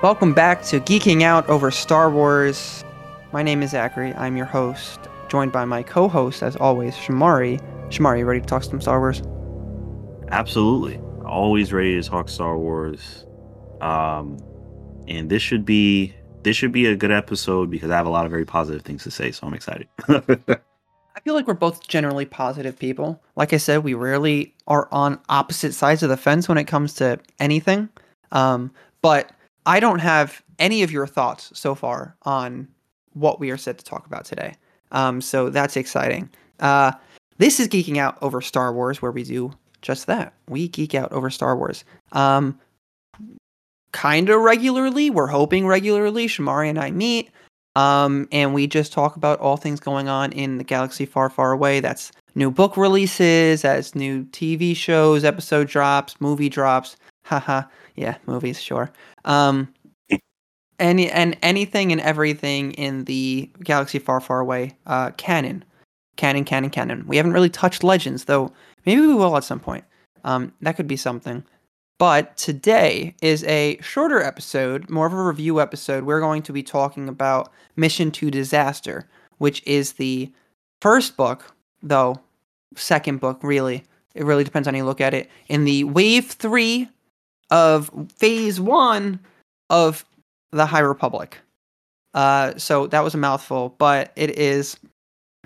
Welcome back to Geeking Out over Star Wars. My name is Zachary. I'm your host, joined by my co-host, as always, Shamari. Shamari, you ready to talk some Star Wars? Absolutely. Always ready to talk Star Wars. Um, and this should be this should be a good episode because I have a lot of very positive things to say, so I'm excited. I feel like we're both generally positive people. Like I said, we rarely are on opposite sides of the fence when it comes to anything. Um, but I don't have any of your thoughts so far on what we are set to talk about today. Um, so that's exciting. Uh, this is Geeking Out over Star Wars, where we do just that. We geek out over Star Wars. Um, kind of regularly. We're hoping regularly. Shamari and I meet. Um, and we just talk about all things going on in the galaxy far, far away. That's new book releases, that's new TV shows, episode drops, movie drops. Haha. yeah, movies, sure. Um, any and anything and everything in the galaxy far, far away. Uh, canon, canon, canon, canon. We haven't really touched legends, though. Maybe we will at some point. Um, that could be something. But today is a shorter episode, more of a review episode. We're going to be talking about Mission to Disaster, which is the first book, though, second book, really. It really depends on how you look at it. In the wave three of phase one of the High Republic. Uh, so that was a mouthful, but it is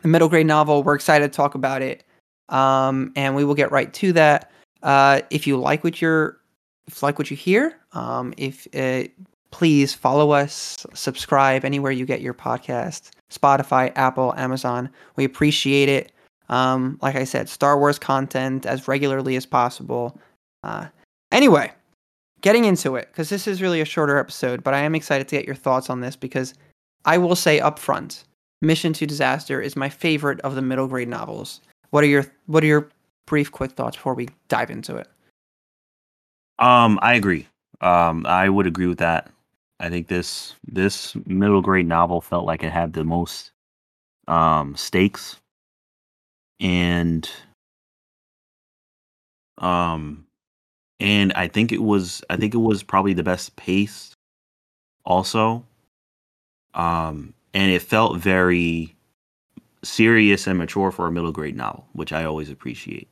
a middle grade novel. We're excited to talk about it. Um, and we will get right to that. Uh, if you like what you're if you like what you hear, um, if uh, please follow us, subscribe anywhere you get your podcast, Spotify, Apple, Amazon. We appreciate it. Um, like I said, Star Wars content as regularly as possible. Uh, anyway, getting into it because this is really a shorter episode, but I am excited to get your thoughts on this because I will say up front, Mission to Disaster is my favorite of the middle grade novels. What are your What are your brief, quick thoughts before we dive into it? Um, I agree. Um, I would agree with that. I think this this middle grade novel felt like it had the most um stakes and um and I think it was I think it was probably the best paced also. Um and it felt very serious and mature for a middle grade novel, which I always appreciate.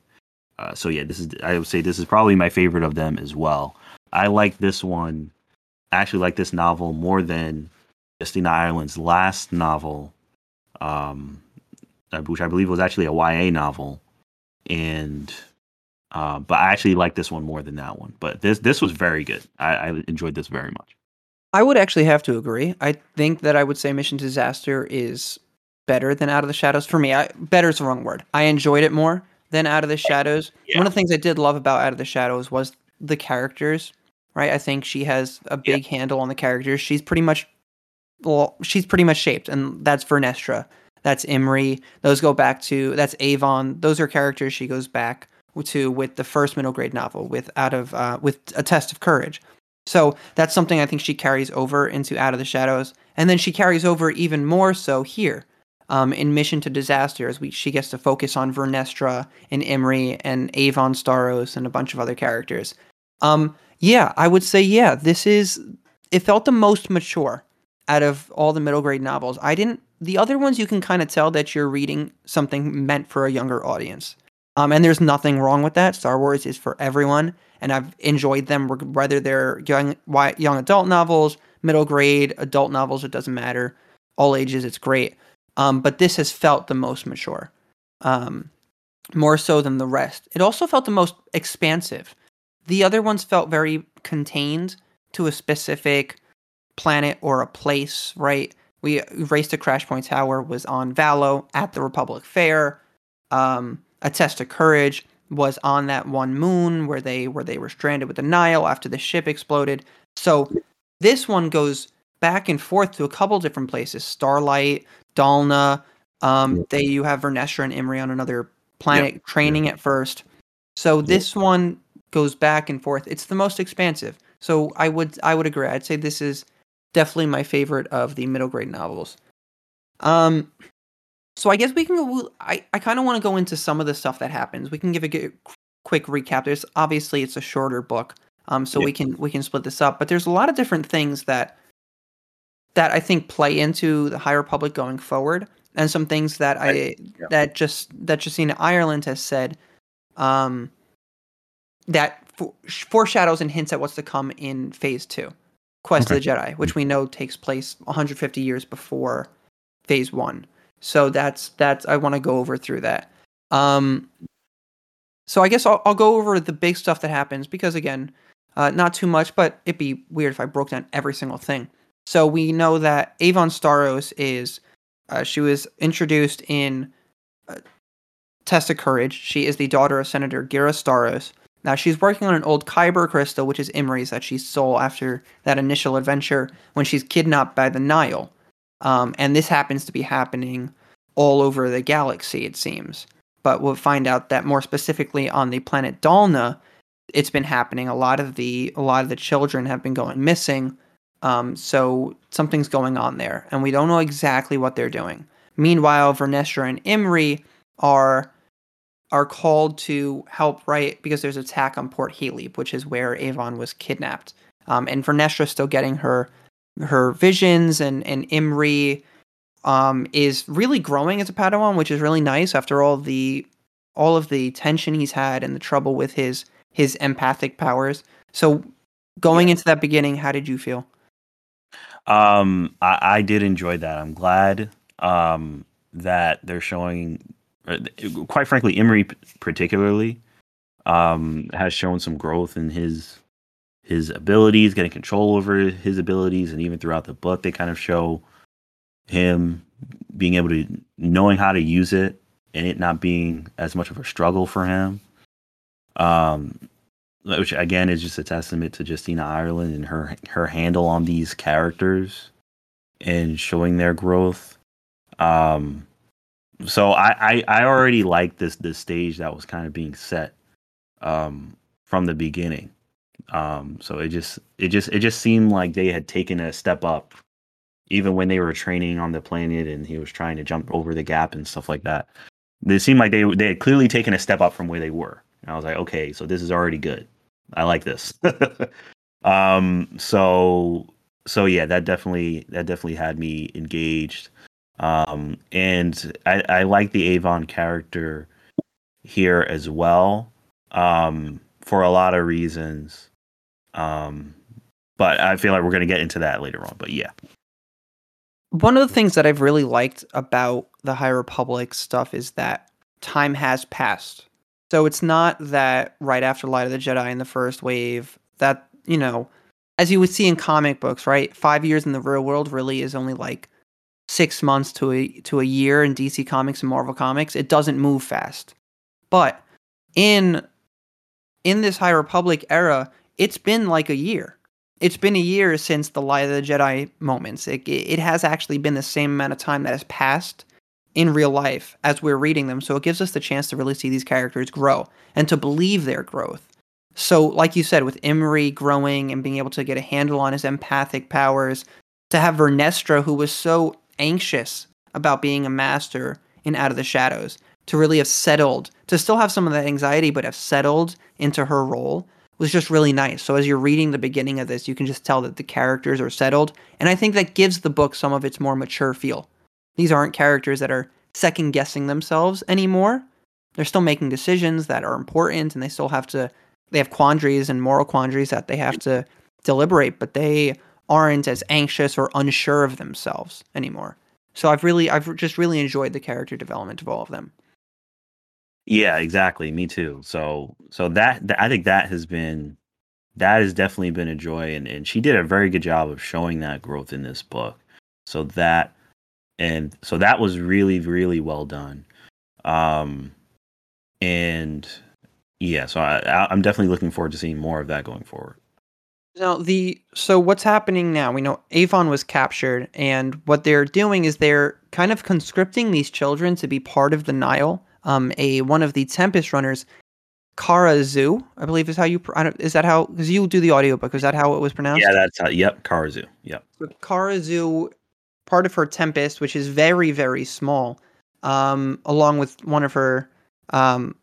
Uh, so yeah, this is I would say this is probably my favorite of them as well. I like this one. I actually like this novel more than Justina Ireland's last novel, um, uh, which I believe was actually a YA novel, and uh, but I actually like this one more than that one. But this this was very good. I, I enjoyed this very much. I would actually have to agree. I think that I would say Mission Disaster is better than Out of the Shadows for me. I, better is the wrong word. I enjoyed it more than Out of the Shadows. Yeah. One of the things I did love about Out of the Shadows was the characters, right? I think she has a big yeah. handle on the characters. She's pretty much well, she's pretty much shaped, and that's Vernestra. That's Imri. Those go back to that's Avon. Those are characters she goes back to with the first middle grade novel with out of uh, with a test of courage. So that's something I think she carries over into Out of the Shadows, and then she carries over even more so here um, in Mission to Disaster, as we she gets to focus on Vernestra and Imri and Avon starros and a bunch of other characters. Um, yeah, I would say yeah. This is it felt the most mature out of all the middle grade novels. I didn't. The other ones you can kind of tell that you're reading something meant for a younger audience. Um, and there's nothing wrong with that. Star Wars is for everyone, and I've enjoyed them whether they're young young adult novels, middle grade adult novels. It doesn't matter. All ages, it's great. Um, but this has felt the most mature, um, more so than the rest. It also felt the most expansive. The other ones felt very contained to a specific planet or a place, right? We Race to Crash Point Tower was on Valo at the Republic Fair. Um, a Test of Courage was on that one moon where they where they were stranded with the Nihil after the ship exploded. So this one goes back and forth to a couple different places. Starlight, Dalna. Um, they you have Vernestra and Imri on another planet yep. training yep. at first. So yep. this one goes back and forth. It's the most expansive. So I would I would agree. I'd say this is definitely my favorite of the middle grade novels. Um, so I guess we can go. I I kind of want to go into some of the stuff that happens. We can give a quick recap. There's obviously it's a shorter book. Um, so yeah. we can we can split this up. But there's a lot of different things that that I think play into the High Republic going forward, and some things that I yeah. that just that Justina Ireland has said, um, that foreshadows and hints at what's to come in Phase Two, Quest okay. of the Jedi, which we know takes place 150 years before Phase One. So that's that's I want to go over through that. Um, so I guess I'll, I'll go over the big stuff that happens because again, uh, not too much, but it'd be weird if I broke down every single thing. So we know that Avon Starros is, uh, she was introduced in uh, Test of Courage. She is the daughter of Senator Ghirra Starros. Now she's working on an old Kyber crystal, which is Imri's that she stole after that initial adventure when she's kidnapped by the Nihil. Um, and this happens to be happening all over the galaxy, it seems. But we'll find out that more specifically on the planet Dalna, it's been happening. A lot of the a lot of the children have been going missing um, so something's going on there, and we don't know exactly what they're doing. Meanwhile, Vernestra and Imri are are called to help right because there's an attack on Port Haleb, which is where Avon was kidnapped. Um, and Vernestra's still getting her her visions, and and Imri um, is really growing as a Padawan, which is really nice after all the all of the tension he's had and the trouble with his his empathic powers. So going into that beginning, how did you feel? Um, I, I did enjoy that. I'm glad um, that they're showing, uh, quite frankly, Imri particularly um, has shown some growth in his his abilities, getting control over his abilities, and even throughout the book, they kind of show him being able to knowing how to use it and it not being as much of a struggle for him. Um, which again is just a testament to Justina Ireland and her her handle on these characters and showing their growth. Um, so I, I I already liked this this stage that was kind of being set um, from the beginning. Um, so it just it just it just seemed like they had taken a step up, even when they were training on the planet and he was trying to jump over the gap and stuff like that. It seemed like they they had clearly taken a step up from where they were. And I was like, okay, so this is already good. I like this. um, so so yeah, that definitely that definitely had me engaged. Um, and I, I like the Avon character here as well. Um, for a lot of reasons. Um, but I feel like we're gonna get into that later on. But yeah. One of the things that I've really liked about the High Republic stuff is that time has passed so it's not that right after Light of the Jedi in the first wave, that, you know, as you would see in comic books, right? Five years in the real world really is only like six months to a to a year in DC Comics and Marvel Comics. It doesn't move fast. But in in this High Republic era, it's been like a year. It's been a year since the Light of the Jedi moments. It, it has actually been the same amount of time that has passed in real life as we're reading them. So it gives us the chance to really see these characters grow and to believe their growth. So, like you said, with Imri growing and being able to get a handle on his empathic powers, to have Vernestra, who was so anxious about being a master in Out of the Shadows, to really have settled, to still have some of that anxiety, but have settled into her role was just really nice. So, as you're reading the beginning of this, you can just tell that the characters are settled. And I think that gives the book some of its more mature feel. These aren't characters that are second guessing themselves anymore. They're still making decisions that are important and they still have to they have quandaries and moral quandaries that they have to deliberate, but they aren't as anxious or unsure of themselves anymore. So I've really I've just really enjoyed the character development of all of them. Yeah, exactly. Me too. So so that, I think that has been that has definitely been a joy and, and she did a very good job of showing that growth in this book. So that and so that was really really well done um and yeah so I, i'm definitely looking forward to seeing more of that going forward now the so what's happening now we know Avon was captured and what they're doing is they're kind of conscripting these children to be part of the nihil um a one of the tempest runners Kara Xu, I believe is how you is that how because you do the audiobook is that how it was pronounced? Yeah, that's how. Yep, Kara Xu. Yep. So Kara Xu part of her Tempest, which is very very small, um, along with one of her um,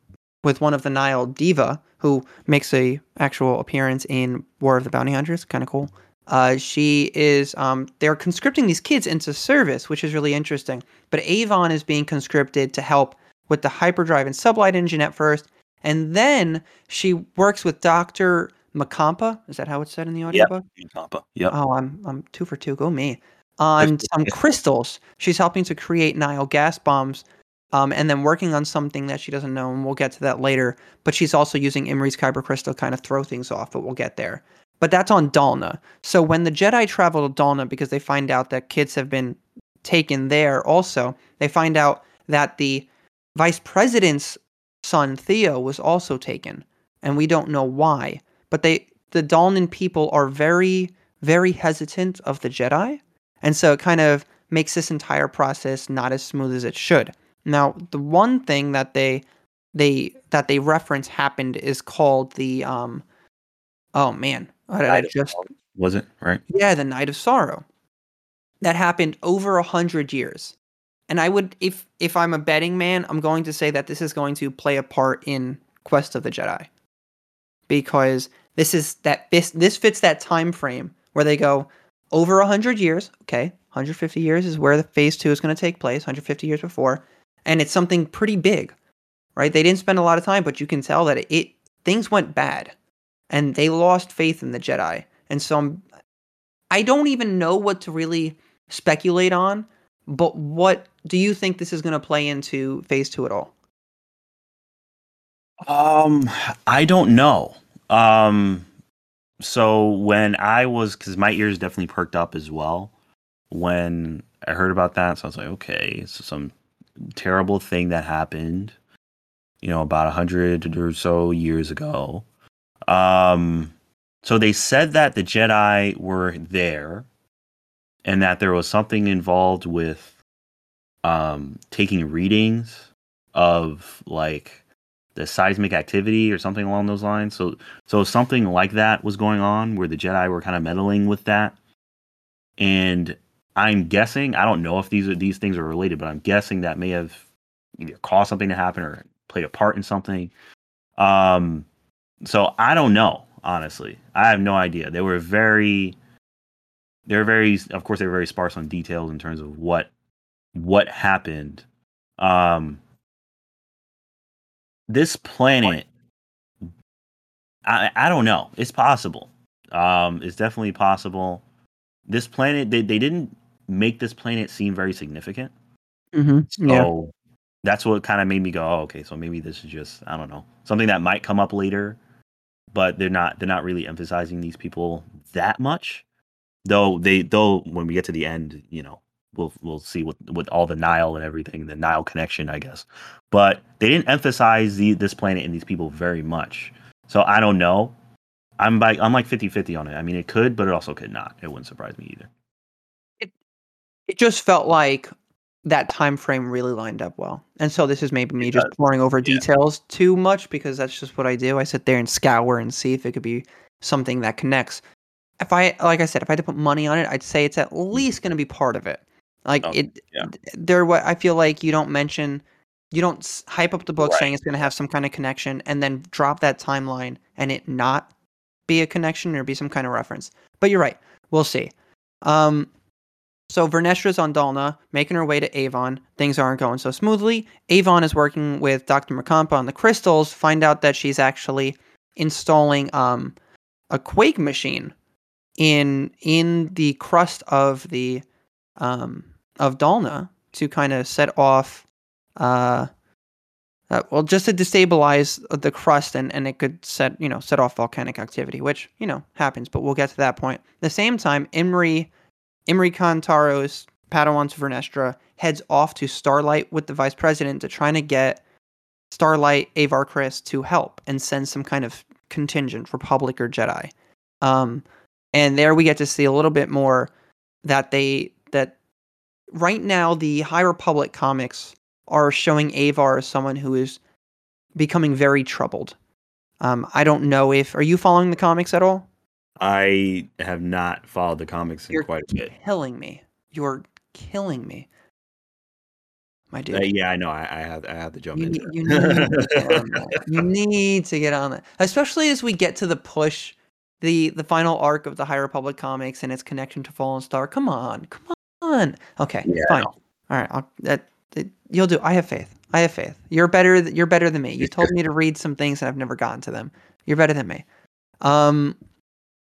with one of the Nihil Diva who makes a actual appearance in War of the Bounty Hunters. Kind of cool. Uh, she is um, they're conscripting these kids into service, which is really interesting. But Avon is being conscripted to help with the hyperdrive and sublight engine at first, and then she works with Doctor Macampa. Is that how it's said in the audiobook? Yep. Macampa. Yep. Oh, I'm I'm two for two. Go me. On some crystals, she's helping to create Nihil gas bombs, um, and then working on something that she doesn't know, and we'll get to that later. But she's also using Imri's kyber crystal to kind of throw things off, but we'll get there. But that's on Dalna. So when the Jedi travel to Dalna because they find out that kids have been taken there also, they find out that the vice president's son Theo was also taken, and we don't know why. But they the Dalnan people are very very hesitant of the Jedi, and so it kind of makes this entire process not as smooth as it should. Now, the one thing that they they that they reference happened is called the um oh man, what did I just was it right? Yeah, the Night of Sorrow. That happened over a hundred years. And I would if if I'm a betting man, I'm going to say that this is going to play a part in Quest of the Jedi. Because this is that this this fits that time frame where they go over 100 years, okay? 150 years is where the phase 2 is going to take place, 150 years before, and it's something pretty big. Right? They didn't spend a lot of time, but you can tell that it, it things went bad and they lost faith in the Jedi. And so I'm, I don't even know what to really speculate on, but what do you think this is going to play into phase 2 at all? Um, I don't know. Um, so when I was, because my ears definitely perked up as well when I heard about that. So I was like, okay, so some terrible thing that happened, you know, about a hundred or so years ago. Um, so they said that the Jedi were there, and that there was something involved with um taking readings of like the seismic activity or something along those lines. So so something like that was going on where the Jedi were kind of meddling with that. And I'm guessing, I don't know if these are these things are related, but I'm guessing that may have either caused something to happen or played a part in something. Um so I don't know, honestly. I have no idea. They were very they were very of course they're very sparse on details in terms of what what happened. Um this planet I, I don't know. It's possible. Um, it's definitely possible. This planet, they, they didn't make this planet seem very significant. Mm-hmm. So that's what kind of made me go, oh, okay, so maybe this is just I don't know something that might come up later, but they're not they're not really emphasizing these people that much. Though they though when we get to the end, you know, we'll we'll see with with all the Nihil and everything, the Nihil connection, I guess. But they didn't emphasize the this planet and these people very much. So I don't know. I'm like I'm like 50-50 on it. I mean, it could, but it also could not. It wouldn't surprise me either. It it just felt like that time frame really lined up well. And so this is maybe me just pouring over Yeah. details too much because that's just what I do. I sit there and scour and see if it could be something that connects. If I like I said, if I had to put money on it, I'd say it's at least going to be part of it. Like Oh, it yeah. there what I feel like you don't mention you don't hype up the book Right. saying it's going to have some kind of connection and then drop that timeline and it not be a connection or be some kind of reference. But you're right. We'll see. Um so Vernestra's on Dalna, making her way to Avon. Things aren't going so smoothly. Avon is working with Dr. Macampa on the crystals, find out that she's actually installing um, a quake machine in in the crust of the um, of Dalna to kind of set off uh, uh, well just to destabilize the crust and, and it could set you know set off volcanic activity which you know happens but we'll get to that point. At the same time imri imri Cantaros padawan to vernestra heads off to starlight with the vice president to try to get starlight avar Kriss to help and send some kind of contingent republic or jedi. Um, and there we get to see a little bit more that they that right now the high republic comics are showing avar as someone who is becoming very troubled um, i don't know if are you following the comics at all I have not followed the comics in You're quite a bit. killing me you're killing me my Uh, dude. yeah, I know. I, I have I have to jump You, into you need to get on that. You need to get on that, especially as we get to the push, the the final arc of the High Republic comics and its connection to Fallen Star. Come on, come on. Okay, Yeah, fine. All right, I'll, that, that you'll do. I have faith. I have faith. You're better. th- You're better than me. You told me to read some things and I've never gotten to them. You're better than me. Um,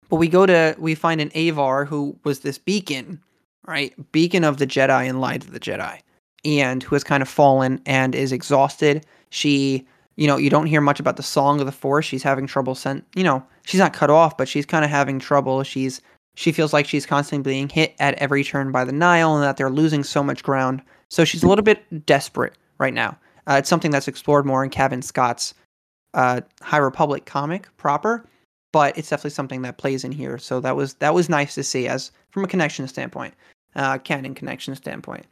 but we go to we find an Avar who was this beacon, right? Beacon of the Jedi and light of the Jedi, and who has kind of fallen and is exhausted. She, you know, you don't hear much about the song of the Force. She's having trouble sent. You know, she's not cut off, but she's kind of having trouble. She's she feels like she's constantly being hit at every turn by the Nihil, and that they're losing so much ground. So she's a little bit desperate right now. Uh, it's something that's explored more in Cavan Scott's uh, High Republic comic proper, but it's definitely something that plays in here. So that was that was nice to see as from a connection standpoint, uh, canon connection standpoint.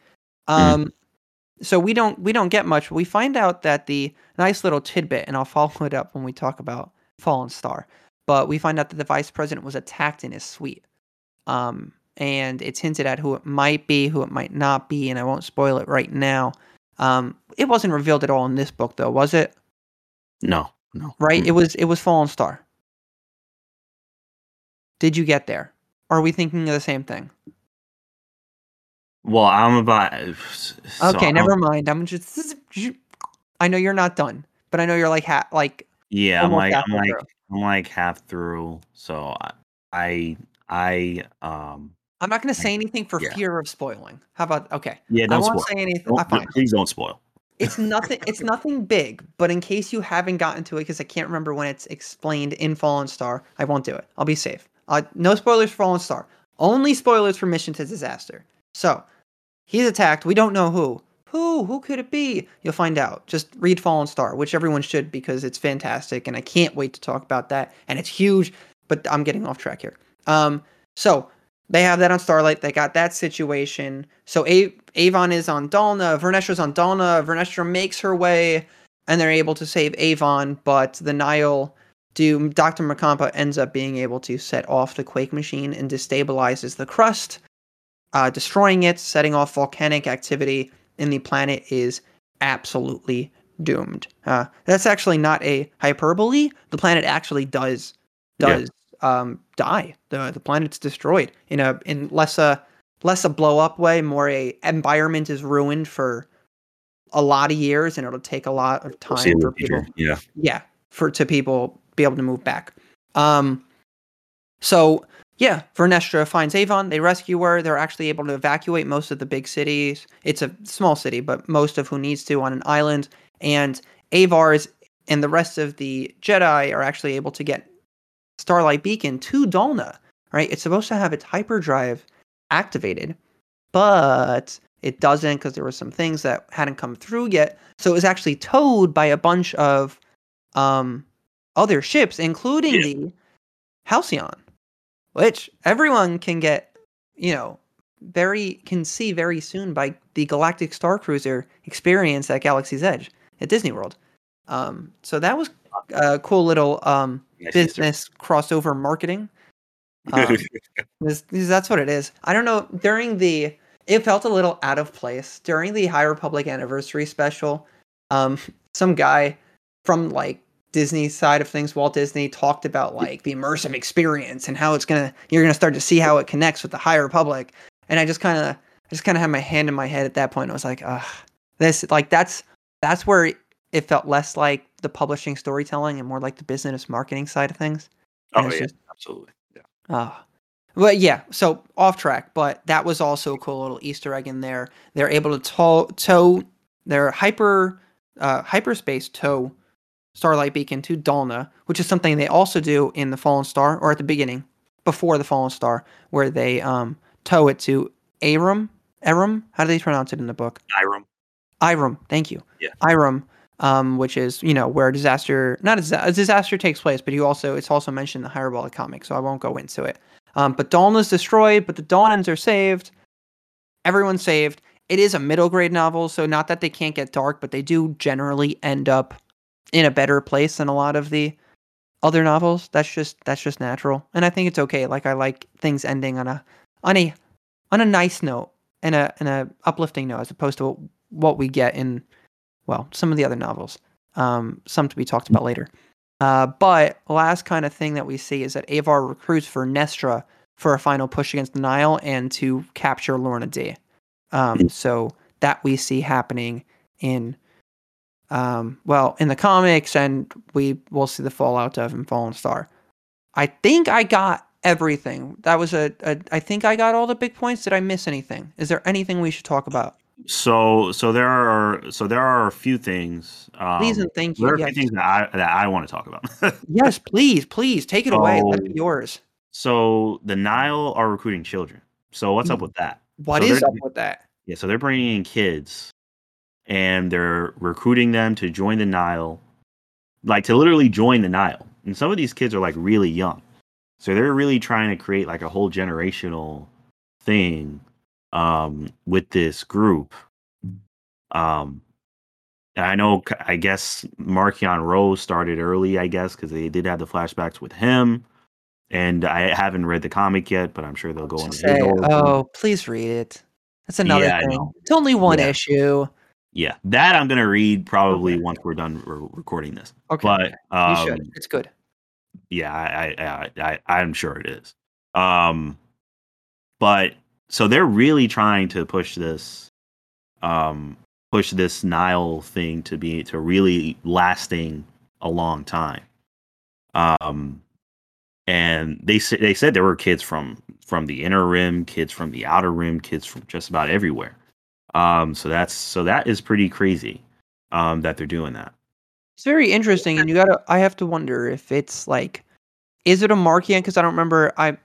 Um, so we don't we don't get much. But we find out that the nice little tidbit, and I'll follow it up when we talk about Fallen Star. But we find out that the vice president was attacked in his suite. Um, and it's hinted at who it might be, who it might not be, and I won't spoil it right now. Um, it wasn't revealed at all in this book, though, was it? no, no. Right? Mm. It was. It was Fallen Star. Did you get there? Are we thinking of the same thing? Well, I'm about. so okay, I'm- never mind. I'm just. I know you're not done, but I know you're like ha- like Yeah, I'm like I'm like. I'm like half through. So I I, I um I'm not going to say anything for Yeah. fear of spoiling. How about okay? yeah. I Don't won't spoil. say anything. Don't, please don't spoil. It's nothing. It's nothing big. But in case you haven't gotten to it, because I can't remember when it's explained in Fallen Star, I won't do it. I'll be safe. Uh, no spoilers for Fallen Star. Only spoilers for Mission to Disaster. So he's attacked. We don't know who. Who? Who could it be? You'll find out. Just read Fallen Star, which everyone should because it's fantastic, and I can't wait to talk about that. And it's huge. But I'm getting off track here. Um. So they have that on Starlight. They got that situation. So A- Avon is on Dalna. Vernestra's on Dalna. Vernestra makes her way, and they're able to save Avon. But the Nihil, do Dr. Macampa ends up being able to set off the Quake machine and destabilizes the crust, uh, destroying it, setting off volcanic activity, and the planet is absolutely doomed. Uh, that's actually not a hyperbole. The planet actually does Yeah. does um, die. the The planet's destroyed in a in less a less a blow up way, more a environment is ruined for a lot of years, and it'll take a lot of time for people. Yeah. yeah for to people be able to move back um so yeah vernestra finds avon. They rescue her. They're actually able to evacuate most of the big cities. It's a small city but most of who needs to on an island. And avars and the rest of the jedi are actually able to get starlight beacon to dalna right? It's supposed to have its hyperdrive activated but it doesn't because there were some things that hadn't come through yet. So it was actually towed by a bunch of um other ships, including Yeah. the Halcyon, which everyone can get, you know, very can see very soon by the Galactic Star Cruiser experience at Galaxy's Edge at Disney World. Um, so that was a cool little um, Easter. business crossover marketing. Um, this, this- that's what it is. I don't know. During the, it felt a little out of place during the High Republic anniversary special. Um, some guy from like Disney side of things, Walt Disney talked about like the immersive experience and how it's gonna, you're gonna start to see how it connects with the High Republic. And I just kind of, I just kind of had my hand in my head at that point. I was like, ugh, this like that's that's where it felt less like the publishing storytelling and more like the business marketing side of things. oh yeah, just- absolutely. Yeah. Ah. But yeah, so off track, but that was also a cool little Easter egg in there. They're able to tow, tow their hyper uh, hyperspace tow Starlight Beacon to Dalna, which is something they also do in the Fallen Star, or at the beginning, before the Fallen Star, where they um, tow it to Arum. Arum? How do they pronounce it in the book? Iram. Iram. Thank you. Yeah. Iram, um, which is you know where a disaster, not a, a disaster takes place, but you also it's also mentioned in the High Republic comic, so I won't go into it. Um, but Dalna's destroyed, but the Dalnans are saved. Everyone's saved. It is a middle grade novel, so not that they can't get dark, but they do generally end up in a better place than a lot of the other novels. That's just that's just natural, and I think it's okay. Like I like things ending on a on a on a nice note and a and a uplifting note, as opposed to what we get in well some of the other novels. Um, some to be talked about later. Uh, but last kind of thing that we see is that Avar recruits Vernestra for a final push against the Nihil and to capture Lourna Dee. Um, so that we see happening in, um, well, in the comics, and we will see the fallout of in Fallen Star. I think I got everything. That was a, a. I think I got all the big points. Did I miss anything? Is there anything we should talk about? So, so there are, so there are a few things. Um, Please and thank you. There are a few things that I that I want to talk about. yes, please, please take it away. Let it be yours. so the Nihil are recruiting children. So what's up Mm. with that? What So is up with that? Yeah, so they're bringing in kids, and they're recruiting them to join the Nihil, like to literally join the Nihil. And some of these kids are like really young, so they're really trying to create like a whole generational thing um, with this group. Um, I know, I guess Marchion Ro's started early, I guess, because they did have the flashbacks with him. And I haven't read the comic yet, but I'm sure they'll go into say, oh, please read it. That's another Yeah, thing. It's only one Yeah. issue. Yeah, that I'm gonna read probably Okay. once we're done re- recording this. Okay, But you um, should. It's good. yeah, I, I, I, I'm sure it is. Um, but so they're really trying to push this, um, push this Nihil thing to be to really lasting a long time. Um, and they sa- they said there were kids from from the inner rim, kids from the outer rim, kids from just about everywhere. Um, so that's so that is pretty crazy. Um, that they're doing that. It's very interesting, and you gotta. I have to wonder if it's like, is it a Marchion? Because I don't remember. I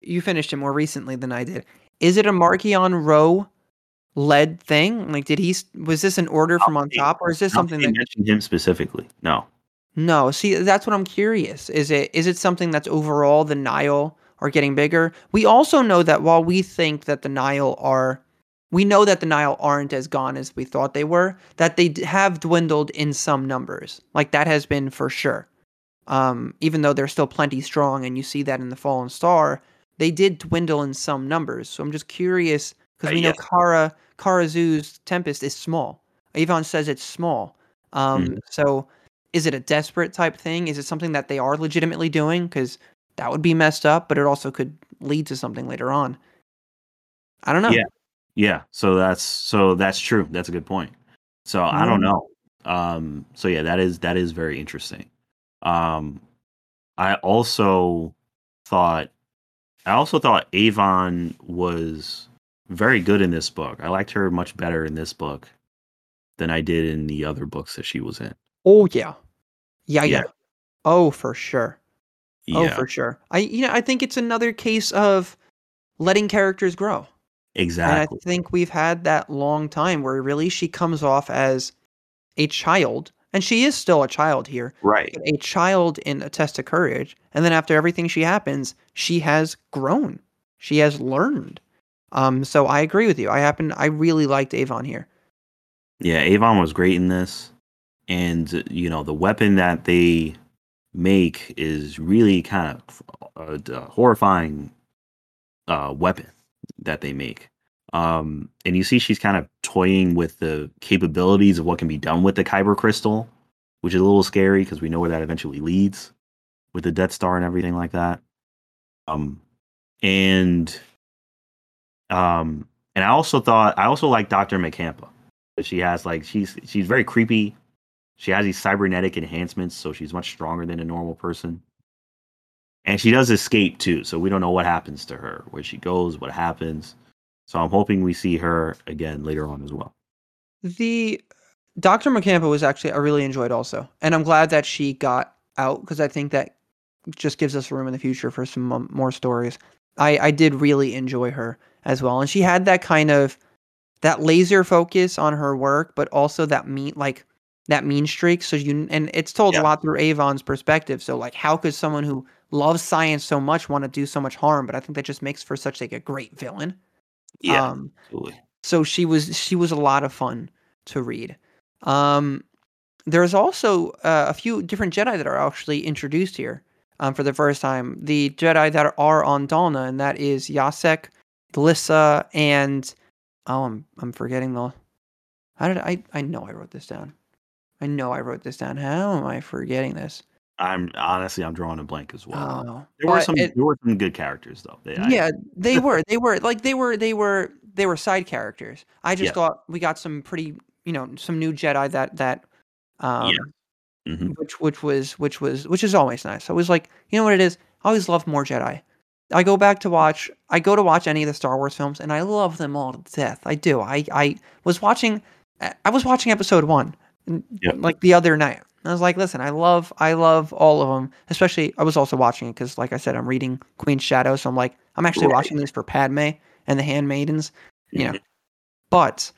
you finished it more recently than I did. Is it a Marchion Ro led thing? Like, did he? Was this an order from on top, or is this something that? mentioned him specifically. No. No, see, that's what I'm curious. Is it is it something that's overall the Nihil are getting bigger? We also know that while we think that the Nihil are, we know that the Nihil aren't as gone as we thought they were. That they have dwindled in some numbers. Like that has been for sure. Um, even though they're still plenty strong, and you see that in the Fallen Star, they did dwindle in some numbers. So I'm just curious because Uh, we know yeah. Kara Karazu's Tempest is small. Avon says it's small. Um, Mhm. so is it a desperate type thing? Is it something that they are legitimately doing? Because that would be messed up, but it also could lead to something later on. I don't know. Yeah. Yeah. So that's so that's true. That's a good point. So I don't Mm. know. Um so yeah, that is that is very interesting. Um I also thought I also thought Avon was very good in this book. I liked her much better in this book than I did in the other books that she was in. Oh yeah. Yeah, yeah. Yeah. Oh, for sure. Oh, for sure. I you know, I think it's another case of letting characters grow. Exactly. And I think we've had that long time where really she comes off as a child, and she is still a child here, right. a child in a test of courage. And then after everything she happens, she has grown. She has learned. Um, so I agree with you. I happen I really liked Avon here. Yeah, Avon was great in this. And, uh, you know, the weapon that they make is really kind of a, a horrifying uh, weapon that they make. Um, and you see she's kind of toying with the capabilities of what can be done with the Kyber crystal, which is a little scary because we know where that eventually leads with the Death Star and everything like that. Um, and um, and I also thought I also like Doctor McCampa. She has like she's she's very creepy. She has these cybernetic enhancements, so she's much stronger than a normal person. And she does escape too, so we don't know what happens to her, where she goes, what happens. So I'm hoping we see her again later on as well. The Dr. McCampa was actually I really enjoyed also, and I'm glad that she got out because I think that just gives us room in the future for some more stories. I I did really enjoy her as well, and she had that kind of that laser focus on her work, but also that mean like that mean streak. So you and it's told Yeah. a lot through Avon's perspective. So like, how could someone who loves science so much want to do so much harm? But I think that just makes for such like a great villain. Um, absolutely. so she was she was a lot of fun to read. Um, there's also uh, a few different Jedi that are actually introduced here um, for the first time. The Jedi that are on Dalna, and that is Yasek, Glissa, and oh, I'm I'm forgetting the. How did I? I know I wrote this down. I know I wrote this down. How am I forgetting this? I'm honestly I'm drawing a blank as well. Oh, there were some it, there were some good characters though. They, yeah, I, they were. They were like they were they were they were side characters. I just yeah. thought we got some pretty you know some new Jedi that that um, yeah. mm-hmm. which which was which was which is always nice. I was like you know what it is. I always love more Jedi. I go back to watch I go to watch any of the Star Wars films and I love them all to death. I do. I I was watching I was watching episode 1 like the other night. I was like, listen, I love, I love all of them. Especially, I was also watching it because, like I said, I'm reading Queen's Shadow, so I'm like, I'm actually right. watching this for Padme and the Handmaidens, you know. Mm-hmm. But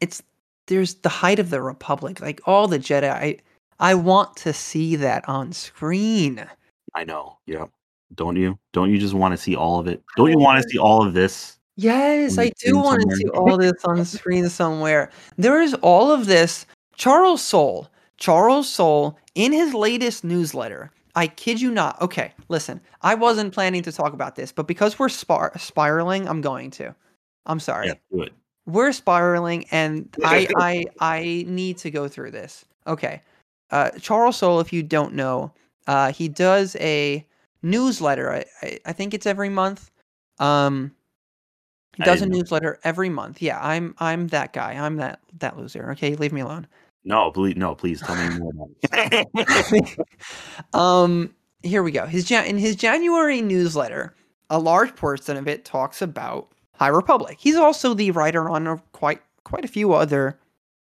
it's there's the height of the Republic, like all the Jedi. I I want to see that on screen. I know. Yeah. Don't you? Don't you just want to see all of it? Don't you want to see all of this? Yes, I do want to see all this on the screen somewhere. There is all of this. Charles Soule, Charles Soule, in his latest newsletter, I kid you not. Okay, listen, I wasn't planning to talk about this, but because we're spir- spiraling, I'm going to. I'm sorry. Yeah, do it. We're spiraling, and I, I, I need to go through this. Okay, uh, Charles Soule, if you don't know, uh, he does a newsletter. I, I, I think it's every month. Um, he does a newsletter every month. Yeah, I'm I'm that guy. I'm that that loser. Okay, leave me alone. No, please, no, please tell me more about it. um, here we go. His Jan- in his January newsletter, a large portion of it talks about High Republic. He's also the writer on quite quite a few other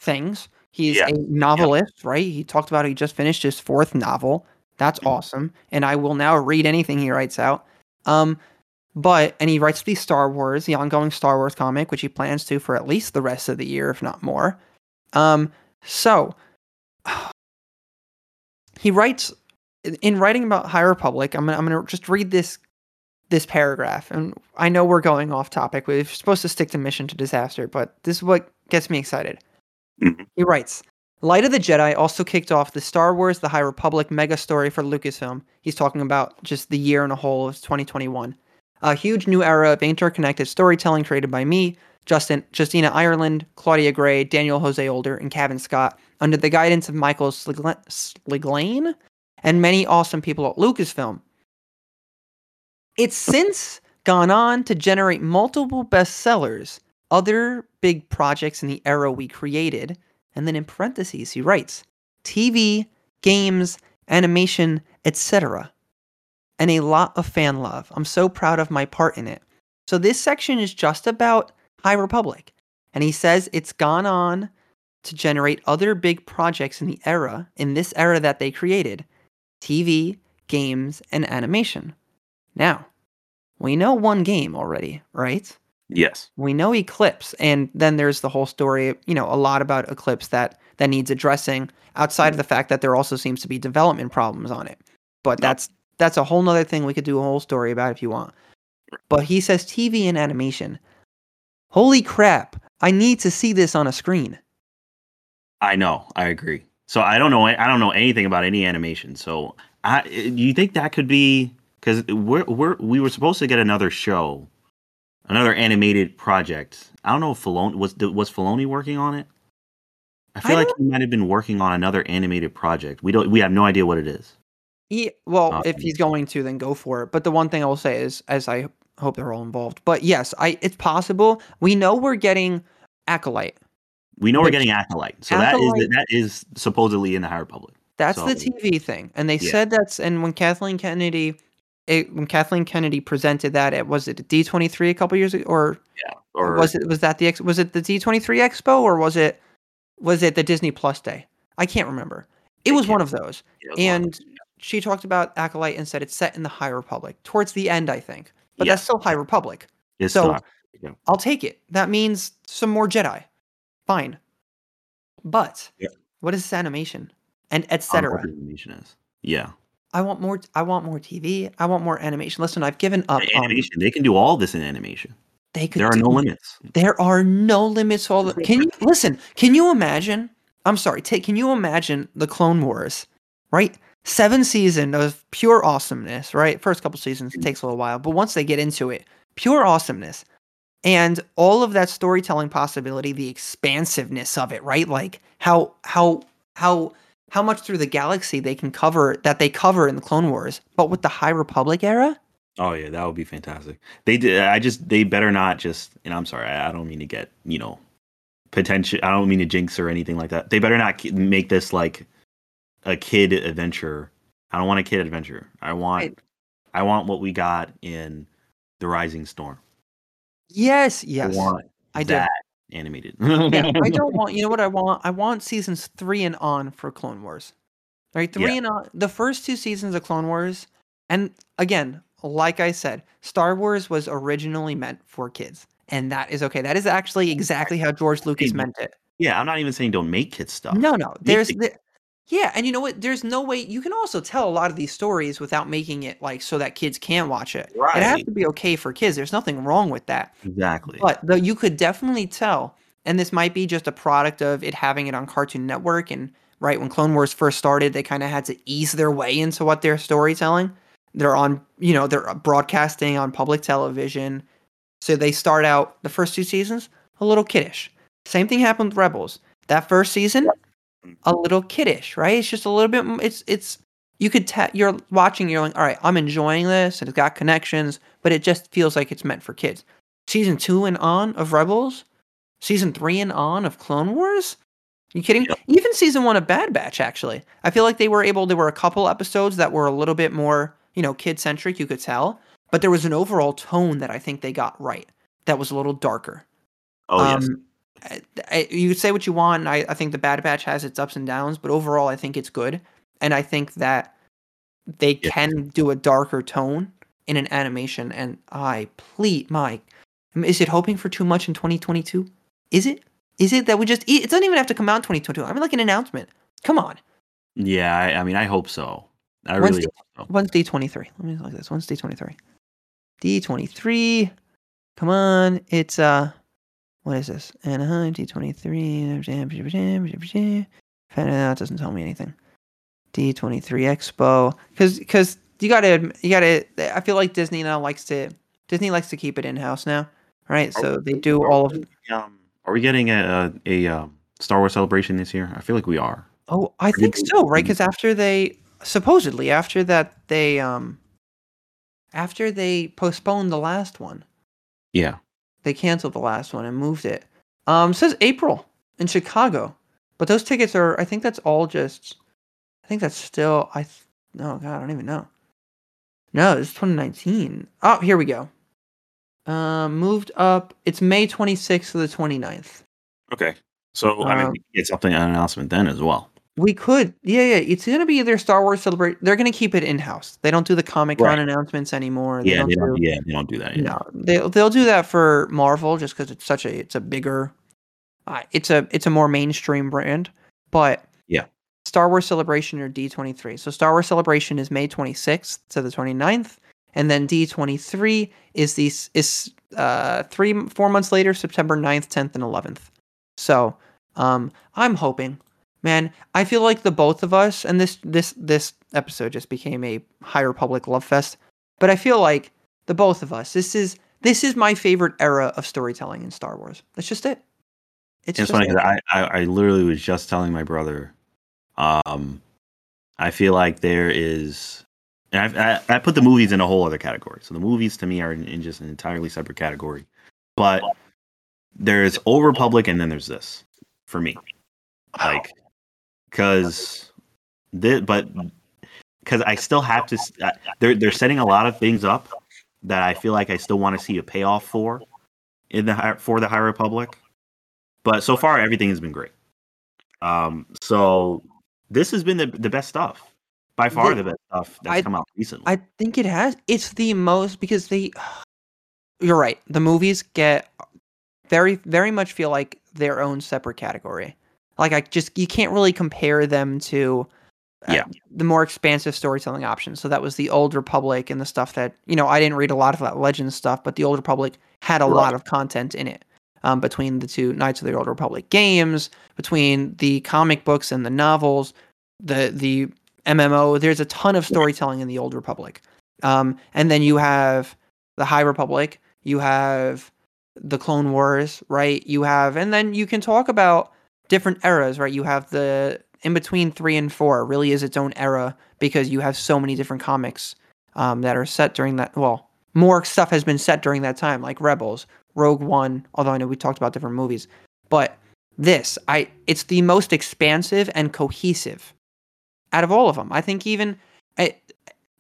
things. He's Yeah. a novelist, right? He talked about he just finished his fourth novel. That's Mhm. awesome, and I will now read anything he writes out. Um, but and he writes the Star Wars, the ongoing Star Wars comic, which he plans to for at least the rest of the year, if not more. Um, so he writes in writing about High Republic. I'm gonna, I'm gonna just read this this paragraph, and I know we're going off topic. We're supposed to stick to mission to disaster, but this is what gets me excited. Mhm. He writes. Light of the Jedi also kicked off the Star Wars The High Republic mega story for Lucasfilm. He's talking about just the year and a whole of 2021. A huge new era of interconnected storytelling created by me, Justin, Justina Ireland, Claudia Gray, Daniel Jose Older, and Cavan Scott under the guidance of Michael Sligla- Sliglane and many awesome people at Lucasfilm. It's since gone on to generate multiple bestsellers, other big projects in the era we created, and then in parentheses he writes TV, games, animation, etc. And a lot of fan love. I'm so proud of my part in it. So this section is just about High Republic. And he says it's gone on to generate other big projects in the era, in this era that they created TV, games, and animation. Now, we know one game already, right? yes. we know Eclipse, and then there's the whole story, you know, a lot about Eclipse that that needs addressing outside of the fact that there also seems to be development problems on it. But that's that's a whole nother thing we could do a whole story about if you want. But he says TV and animation. Holy crap, I need to see this on a screen. I know. I agree. So I don't know. I don't know anything about any animation. So I, do you think that could be because we're we're we were supposed to get another show, another animated project. I don't know if Filoni was was Filoni working on it. I feel I like he might have been working on another animated project. We don't. We have no idea what it is. He, well, if he's going to, then go for it. But the one thing I will say is, as I hope they're all involved. But yes, I it's possible. We know we're getting Acolyte. We know we're getting Acolyte. So that is Acolyte- that is supposedly in the High Republic. That's So- the TV thing, and they Yeah. said that's and when Kathleen Kennedy, it, when Kathleen Kennedy presented that, it was it D twenty three a couple years ago, or, Yeah. Or was it was that the was it the D twenty three Expo, or was it was it the Disney Plus Day? I can't remember. It was one of those, Yeah, it was one of and she talked about Acolyte and said it's set in the High Republic towards the end, I think, but Yeah. that's still High Republic. It's so- not. I'll take it. That means some more Jedi. Fine, but Yeah. what is this animation and etc. what animation is. Yeah. I want more. I want more TV. I want more animation. Listen, I've given up The on. animation. They can do all this in animation. They could. There are no limits. There are no limits. All the, can you listen? Can you imagine? I'm sorry. Take. Can you imagine the Clone Wars? Right. Seven season of pure awesomeness. Right. First couple seasons it takes a little while, but once they get into it, pure awesomeness. and all of that storytelling possibility, the expansiveness of it, right? Like how how how how much through the galaxy they can cover that they cover in the Clone Wars, but with the High Republic era. Oh yeah, that would be fantastic. They did. I just they better not just. And I'm sorry, I, I don't mean to get you know potential. I don't mean to jinx or anything like that. They better not make this like a kid adventure. I don't want a kid adventure. I want right. I want what we got in the Rising Storm. Yes, yes. I want I that did. animated. yeah, I don't want. You know what I want? I want seasons three and on for Clone Wars. Right, three yeah. and on. The first two seasons of Clone Wars, and again, like I said, Star Wars was originally meant for kids, and that is okay. That is actually exactly how George Lucas meant it. Yeah, I'm not even saying don't make kids stuff. No, no. There's the, yeah, and you know what? There's no way you can also tell a lot of these stories without making it like so that kids can watch it. Right. It has to be okay for kids. There's nothing wrong with that. Exactly. But though you could definitely tell, and this might be just a product of it having it on Cartoon Network and right when Clone Wars first started, they kind of had to ease their way into what they're storytelling. They're on, you know, they're uh, broadcasting on public television. So they start out the first two seasons a little kiddish. Same thing happened with Rebels. That first season, a little kiddish, right? It's just a little bit. It's it's you could tell you're watching. You're like, all right, I'm enjoying this, and it's got connections, but it just feels like it's meant for kids. Season two and on of Rebels, season three and on of Clone Wars. Are you kidding? Even season one of Bad Batch, actually, I feel like they were able. There were a couple episodes that were a little bit more, you know, kid centric. You could tell, but there was an overall tone that I think they got right. That was a little darker. Oh um, yes I, you say what you want. I, I think the Bad Batch has its ups and downs, but overall, I think it's good. And I think that they yeah. can do a darker tone in an animation. And I plead, Mike, is it hoping for too much in 2022? Is it? Is it that we just? It doesn't even have to come out in 2022. I mean, like an announcement. Come on. Yeah, I, I mean, I hope so. I when's really. D, so. When's D23? Let me look at this. When's D23? D23. Come on, it's uh what is this? Anaheim D23. That doesn't tell me anything. D23 Expo. Because because you gotta you gotta. I feel like Disney now likes to Disney likes to keep it in house now, right? So they do all of. Um, are we getting a, a, a um, Star Wars celebration this year? I feel like we are. Oh, I think so, right? Because after they supposedly after that they um after they postponed the last one. Yeah. They canceled the last one and moved it. Um, it says April in Chicago, but those tickets are. I think that's all just. I think that's still. I. Th- oh God, I don't even know. No, it's 2019. Oh, here we go. Um, moved up. It's May 26th to the 29th. Okay, so I mean, um, it's something an announcement then as well. We could, yeah, yeah. It's gonna be either Star Wars Celebrate. They're gonna keep it in house. They don't do the Comic Con right. announcements anymore. They yeah, don't they don't, do, yeah, they don't do that. Yeah. No, they they'll do that for Marvel just because it's such a it's a bigger, uh, it's a it's a more mainstream brand. But yeah, Star Wars Celebration or D twenty three. So Star Wars Celebration is May twenty sixth to the 29th, and then D twenty three is these is uh three four months later, September 9th, tenth, and eleventh. So um, I'm hoping man, I feel like the both of us, and this this this episode just became a High Republic love fest. But I feel like the both of us, this is this is my favorite era of storytelling in Star Wars. That's just it. It's, it's funny because I, I I literally was just telling my brother, um, I feel like there is. And I, I, I put the movies in a whole other category. So the movies to me are in, in just an entirely separate category. But there's Old Republic and then there's this for me. Like because this, but because I still have to. They're they're setting a lot of things up that I feel like I still want to see a payoff for in the for the High Republic. But so far, everything has been great. Um, so this has been the the best stuff by far. The, the best stuff that's I, come out recently. I think it has. It's the most because they. You're right. The movies get very very much feel like their own separate category. Like I just you can't really compare them to uh, yeah. the more expansive storytelling options. So that was the Old Republic and the stuff that you know I didn't read a lot of that Legends stuff, but the Old Republic had a right. lot of content in it. Um, between the two Knights of the Old Republic games, between the comic books and the novels, the the MMO, there's a ton of storytelling in the Old Republic. Um, and then you have the High Republic, you have the Clone Wars, right? You have, and then you can talk about different eras, right? You have the in between three and four really is its own era because you have so many different comics um, that are set during that. Well, more stuff has been set during that time, like Rebels, Rogue One. Although I know we talked about different movies, but this, I, it's the most expansive and cohesive out of all of them. I think even I,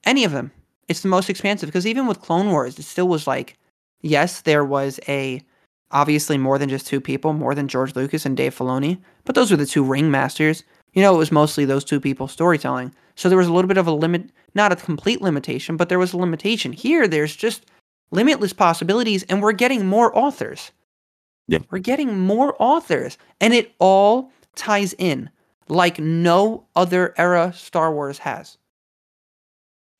any of them, it's the most expansive because even with Clone Wars, it still was like, yes, there was a obviously more than just two people, more than George Lucas and Dave Filoni, but those were the two ringmasters. You know, it was mostly those two people storytelling. So there was a little bit of a limit, not a complete limitation, but there was a limitation. Here, there's just limitless possibilities, and we're getting more authors. Yeah. We're getting more authors, and it all ties in like no other era Star Wars has.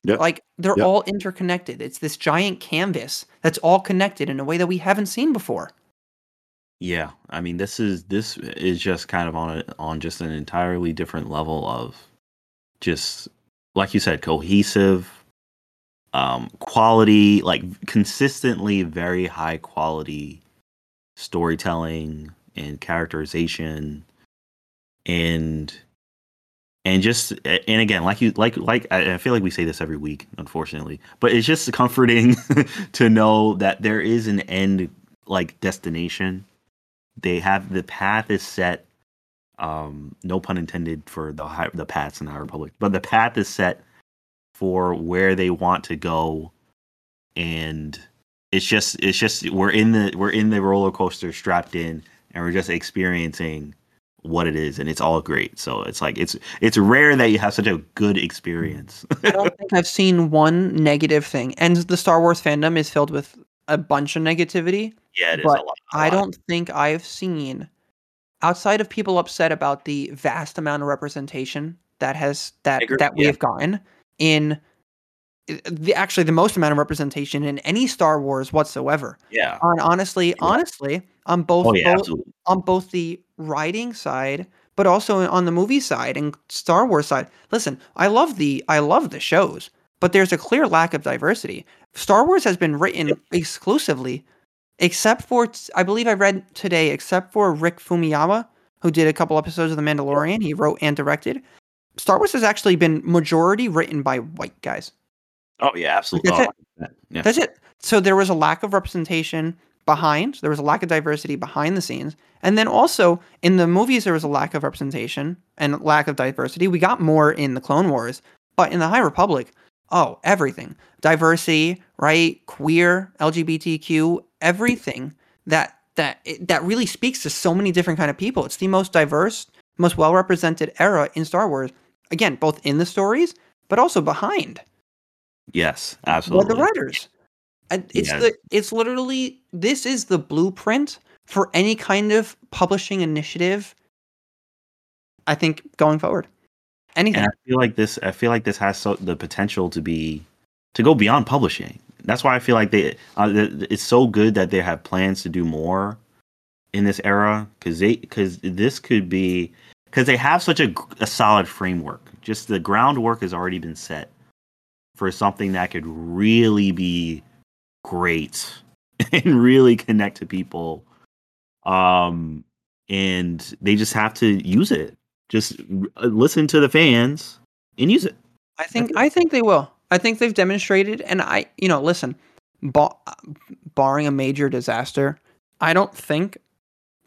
Yep. Like they're Yep. all interconnected. It's this giant canvas that's all connected in a way that we haven't seen before. Yeah, I mean this is this is just kind of on a, on just an entirely different level of just like you said cohesive um quality like consistently very high quality storytelling and characterization and and just and again like you like like I, I feel like we say this every week unfortunately but it's just comforting to know that there is an end like destination they have the path is set um no pun intended for the hi- the paths in the high republic but the path is set for where they want to go and it's just it's just we're in the we're in the roller coaster strapped in and we're just experiencing what it is and it's all great so it's like it's it's rare that you have such a good experience I don't think I've seen one negative thing. And the Star Wars fandom is filled with a bunch of negativity. Yeah it is But a lot a I lot. don't think I've seen outside of people upset about the vast amount of representation that has that agree, that we yeah. have gotten in eh, the actually the most amount of representation in any Star Wars whatsoever. yeah On honestly, honestly, on both, oh yeah both on both the writing side but also on the movie side and Star Wars side. Listen, I love the I love the shows, but there's a clear lack of diversity. Star Wars has been written exclusively except for I believe I read today except for Rick Famuyiwa who did a couple episodes of The Mandalorian, he wrote and directed. Star Wars has actually been majority written by white guys. oh yeah absolutely That's Oh, yeah That's it. So there was a lack of representation behind, there was a lack of diversity behind the scenes. And then also in the movies, there was a lack of representation and lack of diversity. We got more in the Clone Wars, but in the High Republic, oh, everything diversity, right? Queer, LGBTQ, everything that that it- that really speaks to so many different kind of people. It's the most diverse, most well represented era in Star Wars. Again, both in the stories, but also behind yes absolutely the writers. It's Yeah. the it's literally this is the blueprint for any kind of publishing initiative. I think going forward, anything. And I feel like this. I feel like this has so, the potential to be to go beyond publishing. That's why I feel like they uh, it's so good that they have plans to do more in this era because they because this could be because they have such a, a solid framework. Just the groundwork has already been set for something that could really be great and really connect to people. Um, and they just have to use it. Just uh, listen to the fans and use it. I think I think they will. I think they've demonstrated, and I you know listen, bar, barring a major disaster, I don't think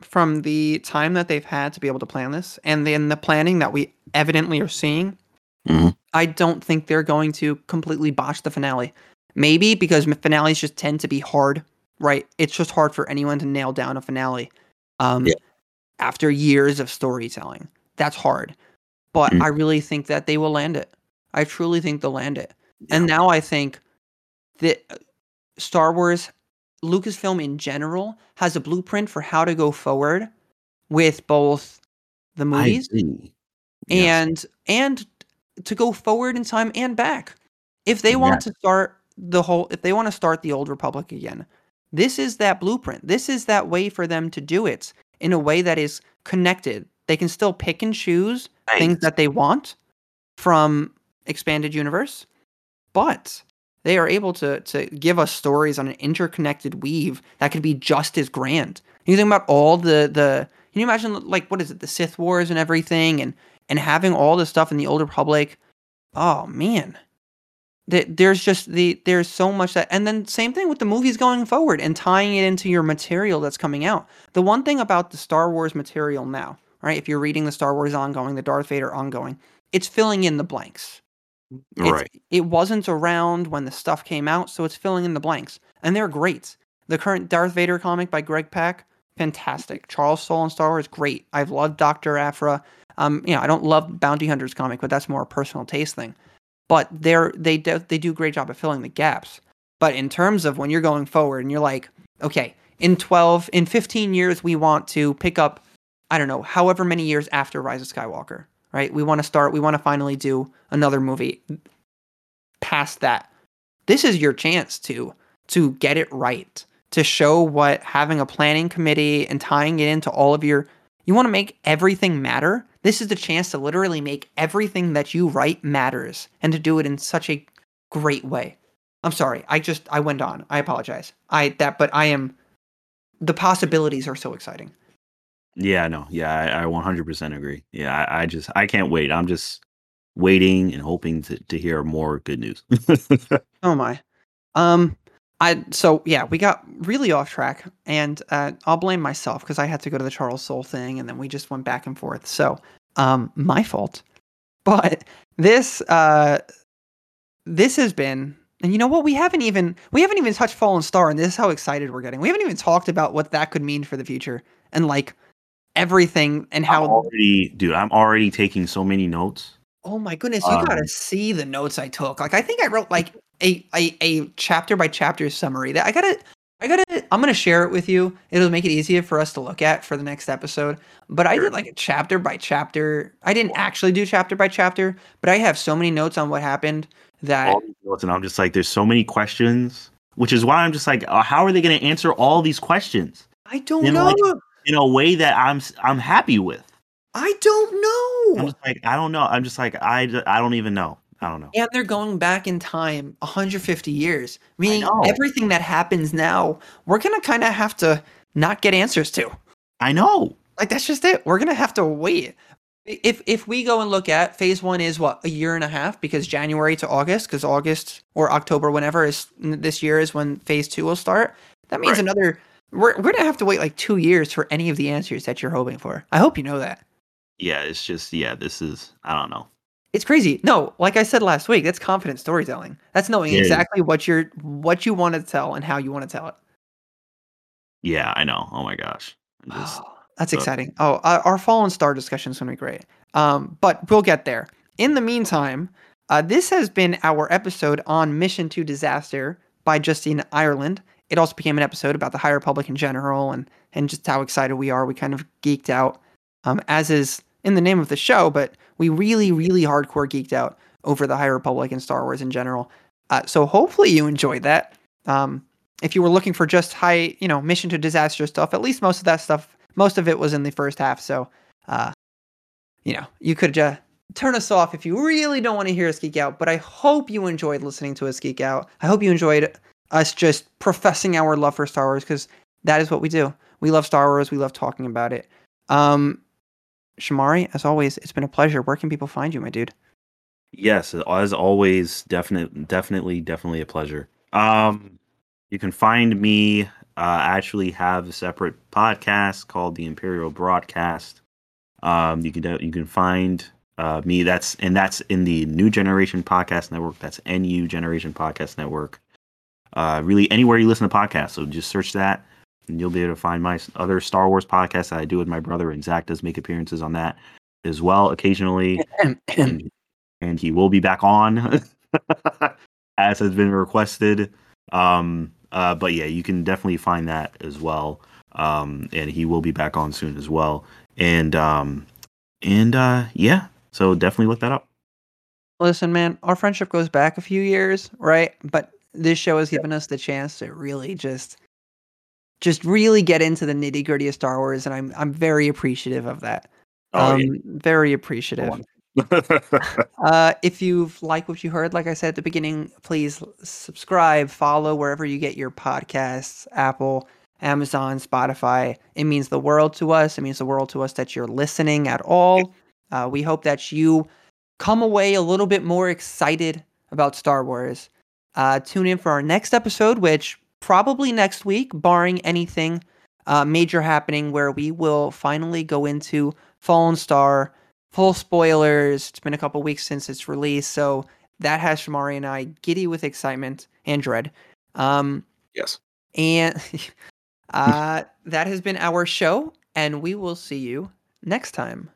from the time that they've had to be able to plan this, and then the planning that we evidently are seeing, Mhm. I don't think they're going to completely botch the finale. Maybe because finales just tend to be hard, right? It's just hard for anyone to nail down a finale. Um, Yeah. After years of storytelling, that's hard. But Mm. I really think that they will land it. I truly think they'll land it. And now I think that uh, Star Wars, Lucasfilm in general, has a blueprint for how to go forward with both the movies. Yes. and and to go forward in time and back. If they want to start the whole if they want to start the old republic again, this is that blueprint. This is that way for them to do it in a way that is connected. They can still pick and choose things that they want from expanded universe, but they are able to to give us stories on an interconnected weave that could be just as grand. You think about all the the can you imagine like what is it the Sith Wars and everything and and having all the stuff in the Old Republic. Oh man, there's just the there's so much that and then same thing with the movies going forward and tying it into your material that's coming out the one thing about the star wars material now right if you're reading the star wars ongoing the darth vader ongoing it's filling in the blanks right. it wasn't around when the stuff came out so it's filling in the blanks and they're great. The current darth vader comic by greg pak fantastic. Charles soule and star wars great. I've loved dr aphra um you know i don't love bounty hunters comic but that's more a personal taste thing. But they're they do, they do a great job of filling the gaps. But in terms of when you're going forward and you're like, okay, in 12, in 15 years, we want to pick up, I don't know, however many years after Rise of Skywalker, right? We want to start, we want to finally do another movie past that. This is your chance to to get it right, to show what having a planning committee and tying it into all of your you want to make everything matter this is the chance to literally make everything that you write matters and to do it in such a great way. I'm sorry. I just I went on. I apologize. I that but I am the possibilities are so exciting. Yeah, no. Yeah, I, I 100% agree. Yeah, I, I just I can't wait. I'm just waiting and hoping to, to hear more good news. oh my. Um I so yeah, we got really off track, and uh, I'll blame myself because I had to go to the Charles Soule thing, and then we just went back and forth. So, um, my fault. But this uh, this has been, and you know what? We haven't even we haven't even touched Fallen Star, and this is how excited we're getting. We haven't even talked about what that could mean for the future, and like everything, and how I'm already, dude. I'm already taking so many notes. Oh my goodness, you um, gotta see the notes I took. Like I think I wrote like a, a a chapter by chapter summary that I gotta I gotta I'm gonna share it with you. It'll make it easier for us to look at for the next episode. But I did like a chapter by chapter. I didn't actually do chapter by chapter, but I have so many notes on what happened that all these notes, and I'm just like, there's so many questions, which is why I'm just like, uh, how are they gonna answer all these questions? I don't in know. Like, in a way that I'm I'm happy with. I don't know. I'm just like I don't know. I'm just like I I don't even know. I don't know. And they're going back in time 150 years, meaning everything that happens now, we're gonna kind of have to not get answers to. I know. Like that's just it. We're gonna have to wait. If if we go and look at phase one is what a year and a half because January to August because August or October whenever is this year is when phase two will start. That means right. another. We're we're gonna have to wait like two years for any of the answers that you're hoping for. I hope you know that. Yeah, it's just yeah. This is I don't know. It's crazy. No, like I said last week, that's confident storytelling. That's knowing yeah. exactly what you're what you want to tell and how you want to tell it. Yeah, I know. Oh my gosh. Just, oh, that's so. exciting. Oh, our fallen star discussion is going to be great. Um, but we'll get there. In the meantime, uh, this has been our episode on Mission to Disaster by Justina Ireland. It also became an episode about the High Republic in general and and just how excited we are. We kind of geeked out, um, as is in the name of the show, but we really, really hardcore geeked out over the High Republic and Star Wars in general. Uh, so hopefully you enjoyed that. Um, if you were looking for just high, you know, mission to disaster stuff, at least most of that stuff, most of it was in the first half. So, uh, you know, you could just turn us off if you really don't want to hear us geek out. But I hope you enjoyed listening to us geek out. I hope you enjoyed us just professing our love for Star Wars because that is what we do. We love Star Wars. We love talking about it. Um, Shamari, as always, it's been a pleasure. Where can people find you, my dude? Yes, as always, definitely, definitely, definitely a pleasure. Um, you can find me. Uh, actually, have a separate podcast called the Imperial Broadcast. Um, you can you can find uh, me. That's and that's in the New Generation Podcast Network. That's NU Generation Podcast Network. Uh, really, anywhere you listen to podcasts. So just search that and you'll be able to find my other Star Wars podcasts that I do with my brother, and Zach does make appearances on that as well occasionally. and, and he will be back on as has been requested. Um, uh, but yeah, you can definitely find that as well. Um, and he will be back on soon as well. And um, and uh, yeah, so definitely look that up. Listen, man, our friendship goes back a few years, right? But this show has given us the chance to really just just really get into the nitty gritty of Star Wars, and I'm I'm very appreciative of that. Oh, um, yeah. very appreciative. uh, if you've liked what you heard, like I said at the beginning, please subscribe, follow wherever you get your podcasts, Apple, Amazon, Spotify. It means the world to us. It means the world to us that you're listening at all. Uh, we hope that you come away a little bit more excited about Star Wars. Uh, tune in for our next episode, which probably next week, barring anything uh, major happening, where we will finally go into Fallen Star. Full spoilers. It's been a couple weeks since its release, so that has Shamari and I giddy with excitement and dread. Um, yes. And uh, that has been our show, and we will see you next time.